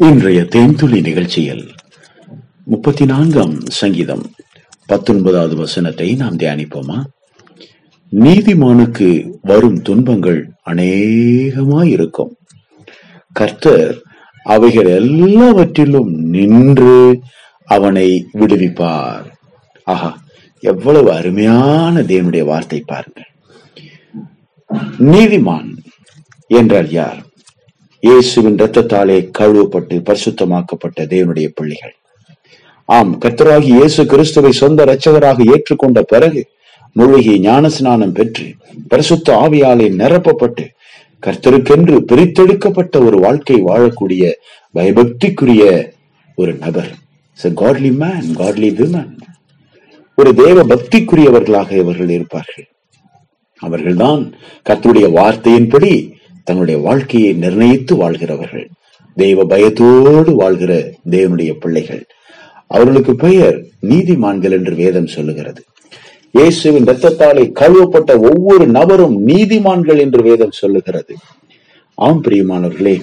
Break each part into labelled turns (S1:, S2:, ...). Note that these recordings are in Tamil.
S1: இன்றைய தேன்துளி நிகழ்ச்சியில் முப்பத்தி நான்காம் சங்கீதம் பத்தொன்பதாவது வசனத்தை நாம் தியானிப்போமா? நீதிமானுக்கு வரும் துன்பங்கள் அநேகமாயிருக்கும். கர்த்தர் அவைகள் எல்லாவற்றிலும் நின்று அவனை விடுவிப்பார். ஆஹா எவ்வளவு அருமையான தேவனுடைய வார்த்தை பாருங்க நீதிமான் என்றால் யார்? இயேசுவின் இரத்தத்தாலே கழுவப்பட்டு பரிசுத்தமாக்கப்பட்ட தேவனுடைய பிள்ளைகள். ஆம் கர்த்தராகி இயேசு கிறிஸ்துவை சொந்த இரட்சகராக ஏற்றுக்கொண்ட பிறகு மூழ்கி ஞானஸ்நானம் பெற்று பரிசுத்த ஆவியாலே நிரப்பப்பட்டு கர்த்தருக்கென்று பிரித்தெடுக்கப்பட்ட ஒரு வாழ்க்கை வாழக்கூடிய பயபக்திக்குரிய ஒரு நபர். காட்லி மேன் காட்லி விமன் ஒரு தேவ பக்திக்குரியவர்களாக இவர்கள் இருப்பார்கள். அவர்கள்தான் கர்த்தருடைய வார்த்தையின்படி தன்னுடைய வாழ்க்கையை நிர்ணயித்து வாழ்கிறவர்கள். தெய்வ பயத்தோடு வாழ்கிற தேவனுடைய பிள்ளைகள். அவர்களுக்கு பெயர் நீதிமான்கள் என்று வேதம் சொல்லுகிறது. இயேசுவின் இரத்தத்தாலே கழுவப்பட்ட ஒவ்வொரு நபரும் நீதிமான்கள் என்று வேதம் சொல்லுகிறது. ஆம் பிரியமானவர்களே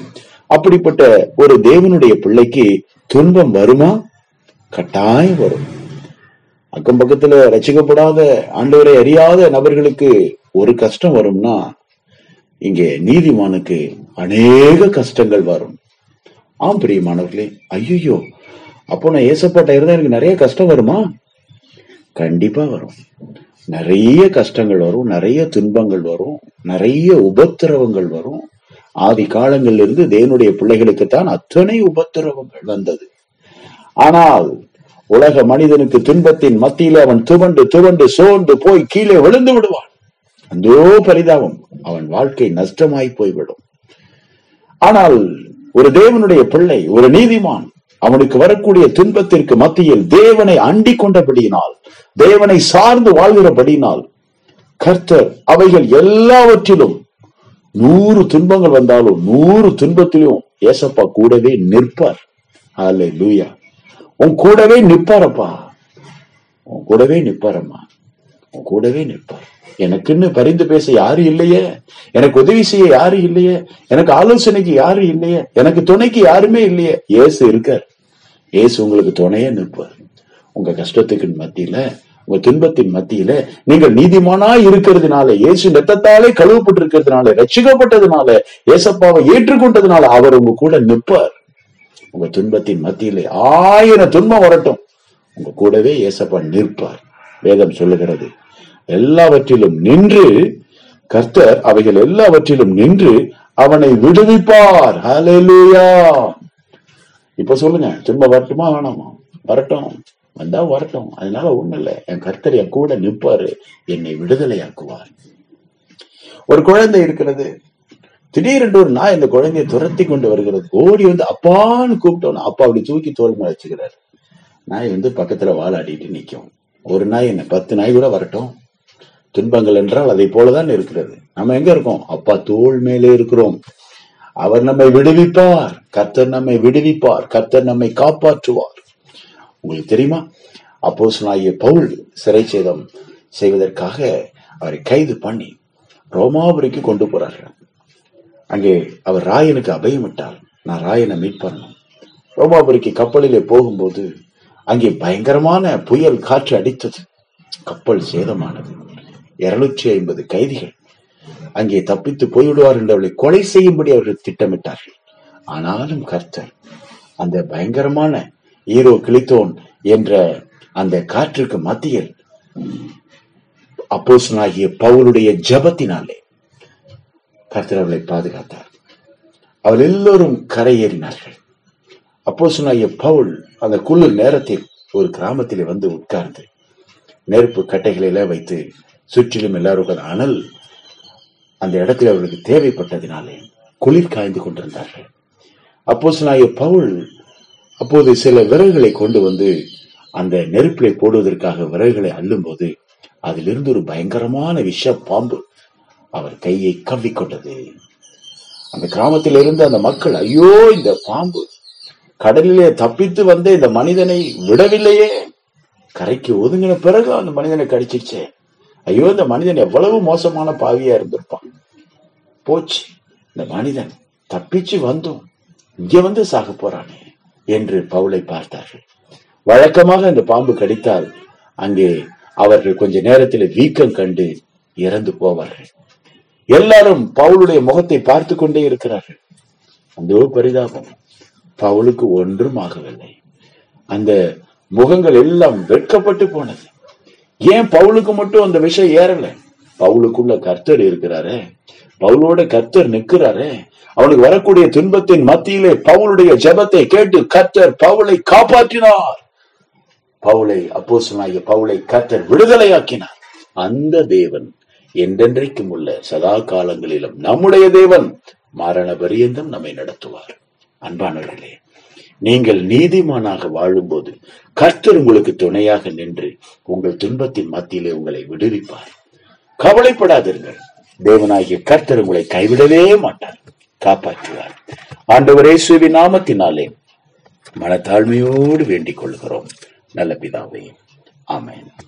S1: அப்படிப்பட்ட ஒரு தேவனுடைய பிள்ளைக்கு துன்பம் வருமா? கட்டாயம் வரும். அக்கம் பக்கத்துல ரசிக்கப்படாத ஆண்டவரை அறியாத நபர்களுக்கு ஒரு கஷ்டம் வரும்னா இங்கே நீதிமானுக்கு அநேக கஷ்டங்கள் வரும். ஆம் பிரியமானவர்களே ஐயோ அப்போ நான் ஏசப்பாட்ட இருந்தா எனக்கு நிறைய கஷ்டம் வருமா? கண்டிப்பா வரும். நிறைய கஷ்டங்கள் வரும் நிறைய துன்பங்கள் வரும் நிறைய உபத்திரவங்கள் வரும். ஆதி காலங்களில் இருந்து தேவனுடைய பிள்ளைகளுக்குத்தான் அத்தனை உபத்திரவங்கள் வந்தது. ஆனால் உலக மனிதனுக்கு துன்பத்தின் மத்தியில அவன் துவண்டு துவண்டு சோர்ந்து போய் கீழே விழுந்து விடுவான். அந்தோ பரிதாபம். அவன் வாழ்க்கை நஷ்டமாய் போய்விடும். ஆனால் ஒரு தேவனுடைய பிள்ளை ஒரு நீதிமான் அவனுக்கு வரக்கூடிய துன்பத்திற்கு மத்தியில் தேவனை அண்டி கொண்டபடியினால் தேவனை சார்ந்து வாழ்கிறபடியினால் கர்த்தர் அவைகள் எல்லாவற்றிலும் நூறு துன்பங்கள் வந்தாலும் நூறு துன்பத்திலும் ஏசப்பா கூடவே நிற்பார். அல்ல லூயா உன் கூடவே நிற்பாரப்பா. உன் கூடவே நிற்பாரம்மா உன் கூடவே நிற்பார். எனக்குன்னு பரிந்து பேச யாரு இல்லையே? எனக்கு உதவி செய்ய யாரு இல்லையே? எனக்கு ஆலோசனைக்கு யாரு இல்லையே? எனக்கு துணைக்கு யாருமே இல்லையே? ஏசு இருக்கார். ஏசு உங்களுக்கு துணையே நிற்பார். உங்க கஷ்டத்துக்கு மத்தியில உங்க துன்பத்தின் மத்தியில நீங்கள் நீதிமானா இருக்கிறதுனால இயேசு நெத்தத்தாலே கழுவப்பட்டு இருக்கிறதுனால ரட்சிக்கப்பட்டதுனால ஏசப்பாவை ஏற்றுக்கொண்டதுனால அவர் உங்க கூட நிற்பார். உங்க துன்பத்தின் மத்தியில ஆயிரம் துன்பம் வரட்டும். உங்க கூடவே ஏசப்பா நிற்பார். வேதம் சொல்லுகிறது எல்லாவற்றிலும் நின்று கர்த்தர் அவைகள் எல்லாவற்றிலும் நின்று அவனை விடுவிப்பார். ஹalleluya இப்ப சொல்லுங்க திரும்ப வரட்டுமா வேணாமா? வரட்டும். வந்தா வரட்டும். அதனால ஒண்ணு இல்லை. என் கர்த்தர் என் கூட நிற்பாரு. என்னை விடுதலையாக்குவார். ஒரு குழந்தை இருக்கிறது. திடீரென்று ஒரு நாய் இந்த குழந்தையை துரத்தி கொண்டு வருகிறது. ஓடி வந்து அப்பான்னு கூப்பிட்டோம் அப்பா அப்படி தூக்கி தோல் மேல நாய் வந்து பக்கத்துல வாழாடிட்டு நிக்கும். ஒரு நாய் என்ன பத்து நாய் கூட வரட்டும். துன்பங்கள் என்றால் அதை போலதான் இருக்கிறது. நம்ம எங்க இருக்கோம்? அப்பா தோல் மேலே இருக்கிறோம். அவர் நம்மை விடுவிப்பார். கர்த்தர் நம்மை விடுவிப்பார். கர்த்தர் நம்மை காப்பாற்றுவார். உங்களுக்கு தெரியுமா? அப்போ பவுல் சிறை சேதம் செய்வதற்காக அவரை கைது பண்ணி ரோமாபுரிக்கு கொண்டு போறார்கள். அங்கே அவர் ராயனுக்கு அபயமிட்டார். நான் ராயனை மீட் பண்ணணும். ரோமாபுரிக்கு கப்பலிலே போகும்போது அங்கே பயங்கரமான புயல் காற்று அடித்தது. கப்பல் சேதமானது. இருநூற்றி ஐம்பது கைதிகள். அங்கே தப்பித்து போய்விடுவார் என்று அவளை கொலை செய்யும்படி அவர்கள் திட்டமிட்டார்கள். ஆனாலும் கர்த்தர் அந்த பயங்கரமான ஈரோ கிளித்தோன் என்ற அந்த காற்றுக்கு மத்தியில் அப்போசனாகிய பவுலுடைய ஜபத்தினாலே கர்த்தர் அவளை பாதுகாத்தார். அவள் எல்லோரும் கரையேறினார்கள். அப்போசனாகிய பவுல் அந்த குளிர் நேரத்தில் ஒரு கிராமத்திலே வந்து உட்கார்ந்து நெருப்பு கட்டைகளில வைத்து சுற்றிலும் எல்லாரும் அனல் அந்த இடத்தில் அவர்களுக்கு தேவைப்பட்டதினாலே குளிர் காய்ந்து கொண்டிருந்தார்கள். அப்போசனாகிய பவுல் அப்போது சில விறகுகளை கொண்டு வந்து அந்த நெருப்பிலை போடுவதற்காக விறகுகளை அள்ளும்போது அதிலிருந்து ஒரு பயங்கரமான விஷ பாம்பு அவர் கையை கவ்விக்கொண்டது. அந்த கிராமத்தில் இருந்த அந்த மக்கள் ஐயோ இந்த பாம்பு கடலிலே தப்பித்து வந்த இந்த மனிதனை விடவில்லையே. கரைக்கு ஒதுங்கின பிறகு அந்த மனிதனை கடிச்சிருச்சேன் ஐயோ இந்த மனிதன் எவ்வளவு மோசமான பாவியா இருந்திருப்பான். போச்சு இந்த மனிதன் தப்பிச்சு வந்தோம் இங்க வந்து சாக போறானே என்று பவுலை பார்த்தார்கள். வழக்கமாக அந்த பாம்பு கடித்தால் அங்கே அவர்கள் கொஞ்ச நேரத்தில் வீக்கம் கண்டு இறந்து போவார்கள். எல்லாரும் பவுலுடைய முகத்தை பார்த்து கொண்டே இருக்கிறார்கள். அந்த பரிதாபம். பவுலுக்கு ஒன்றும் ஆகவில்லை. அந்த முகங்கள் எல்லாம் வெட்கப்பட்டு போனது. ஏன் பவுலுக்கு மட்டும் அந்த விஷயம் ஏறல? பவுலுக்குள்ள கர்த்தர் இருக்கிறாரே. பவுலோட கர்த்தர் நிக்கிறாரே அவனுக்கு வரக்கூடிய துன்பத்தின் மத்தியிலே பவுலுடைய ஜபத்தை கேட்டு கர்த்தர் பவுலை காப்பாற்றினார். பவுலை அப்போஸ்தலனாகிய பவுலை கர்த்தர் விடுதலையாக்கினார். அந்த தேவன் என்றென்றைக்கும் உள்ள சதா காலங்களிலும் நம்முடைய தேவன் மரண பரியந்தம் நம்மை நடத்துவார். அன்பானவர்களே நீங்கள் நீதிமானாக வாழும்போது கர்த்தர் உங்களுக்கு துணையாக நின்று உங்கள் துன்பத்தின் மத்தியிலே உங்களை விடுவிப்பார். கவலைப்படாதீர்கள் தேவனாகிய கர்த்தர் உங்களை கைவிடவே மாட்டார். காப்பாற்றுவார். ஆண்டவர் இயேசுவின் நாமத்தினாலே மனத்தாழ்மையோடு வேண்டிக் கொள்கிறோம். நல்ல பிதாவே. ஆமேன்.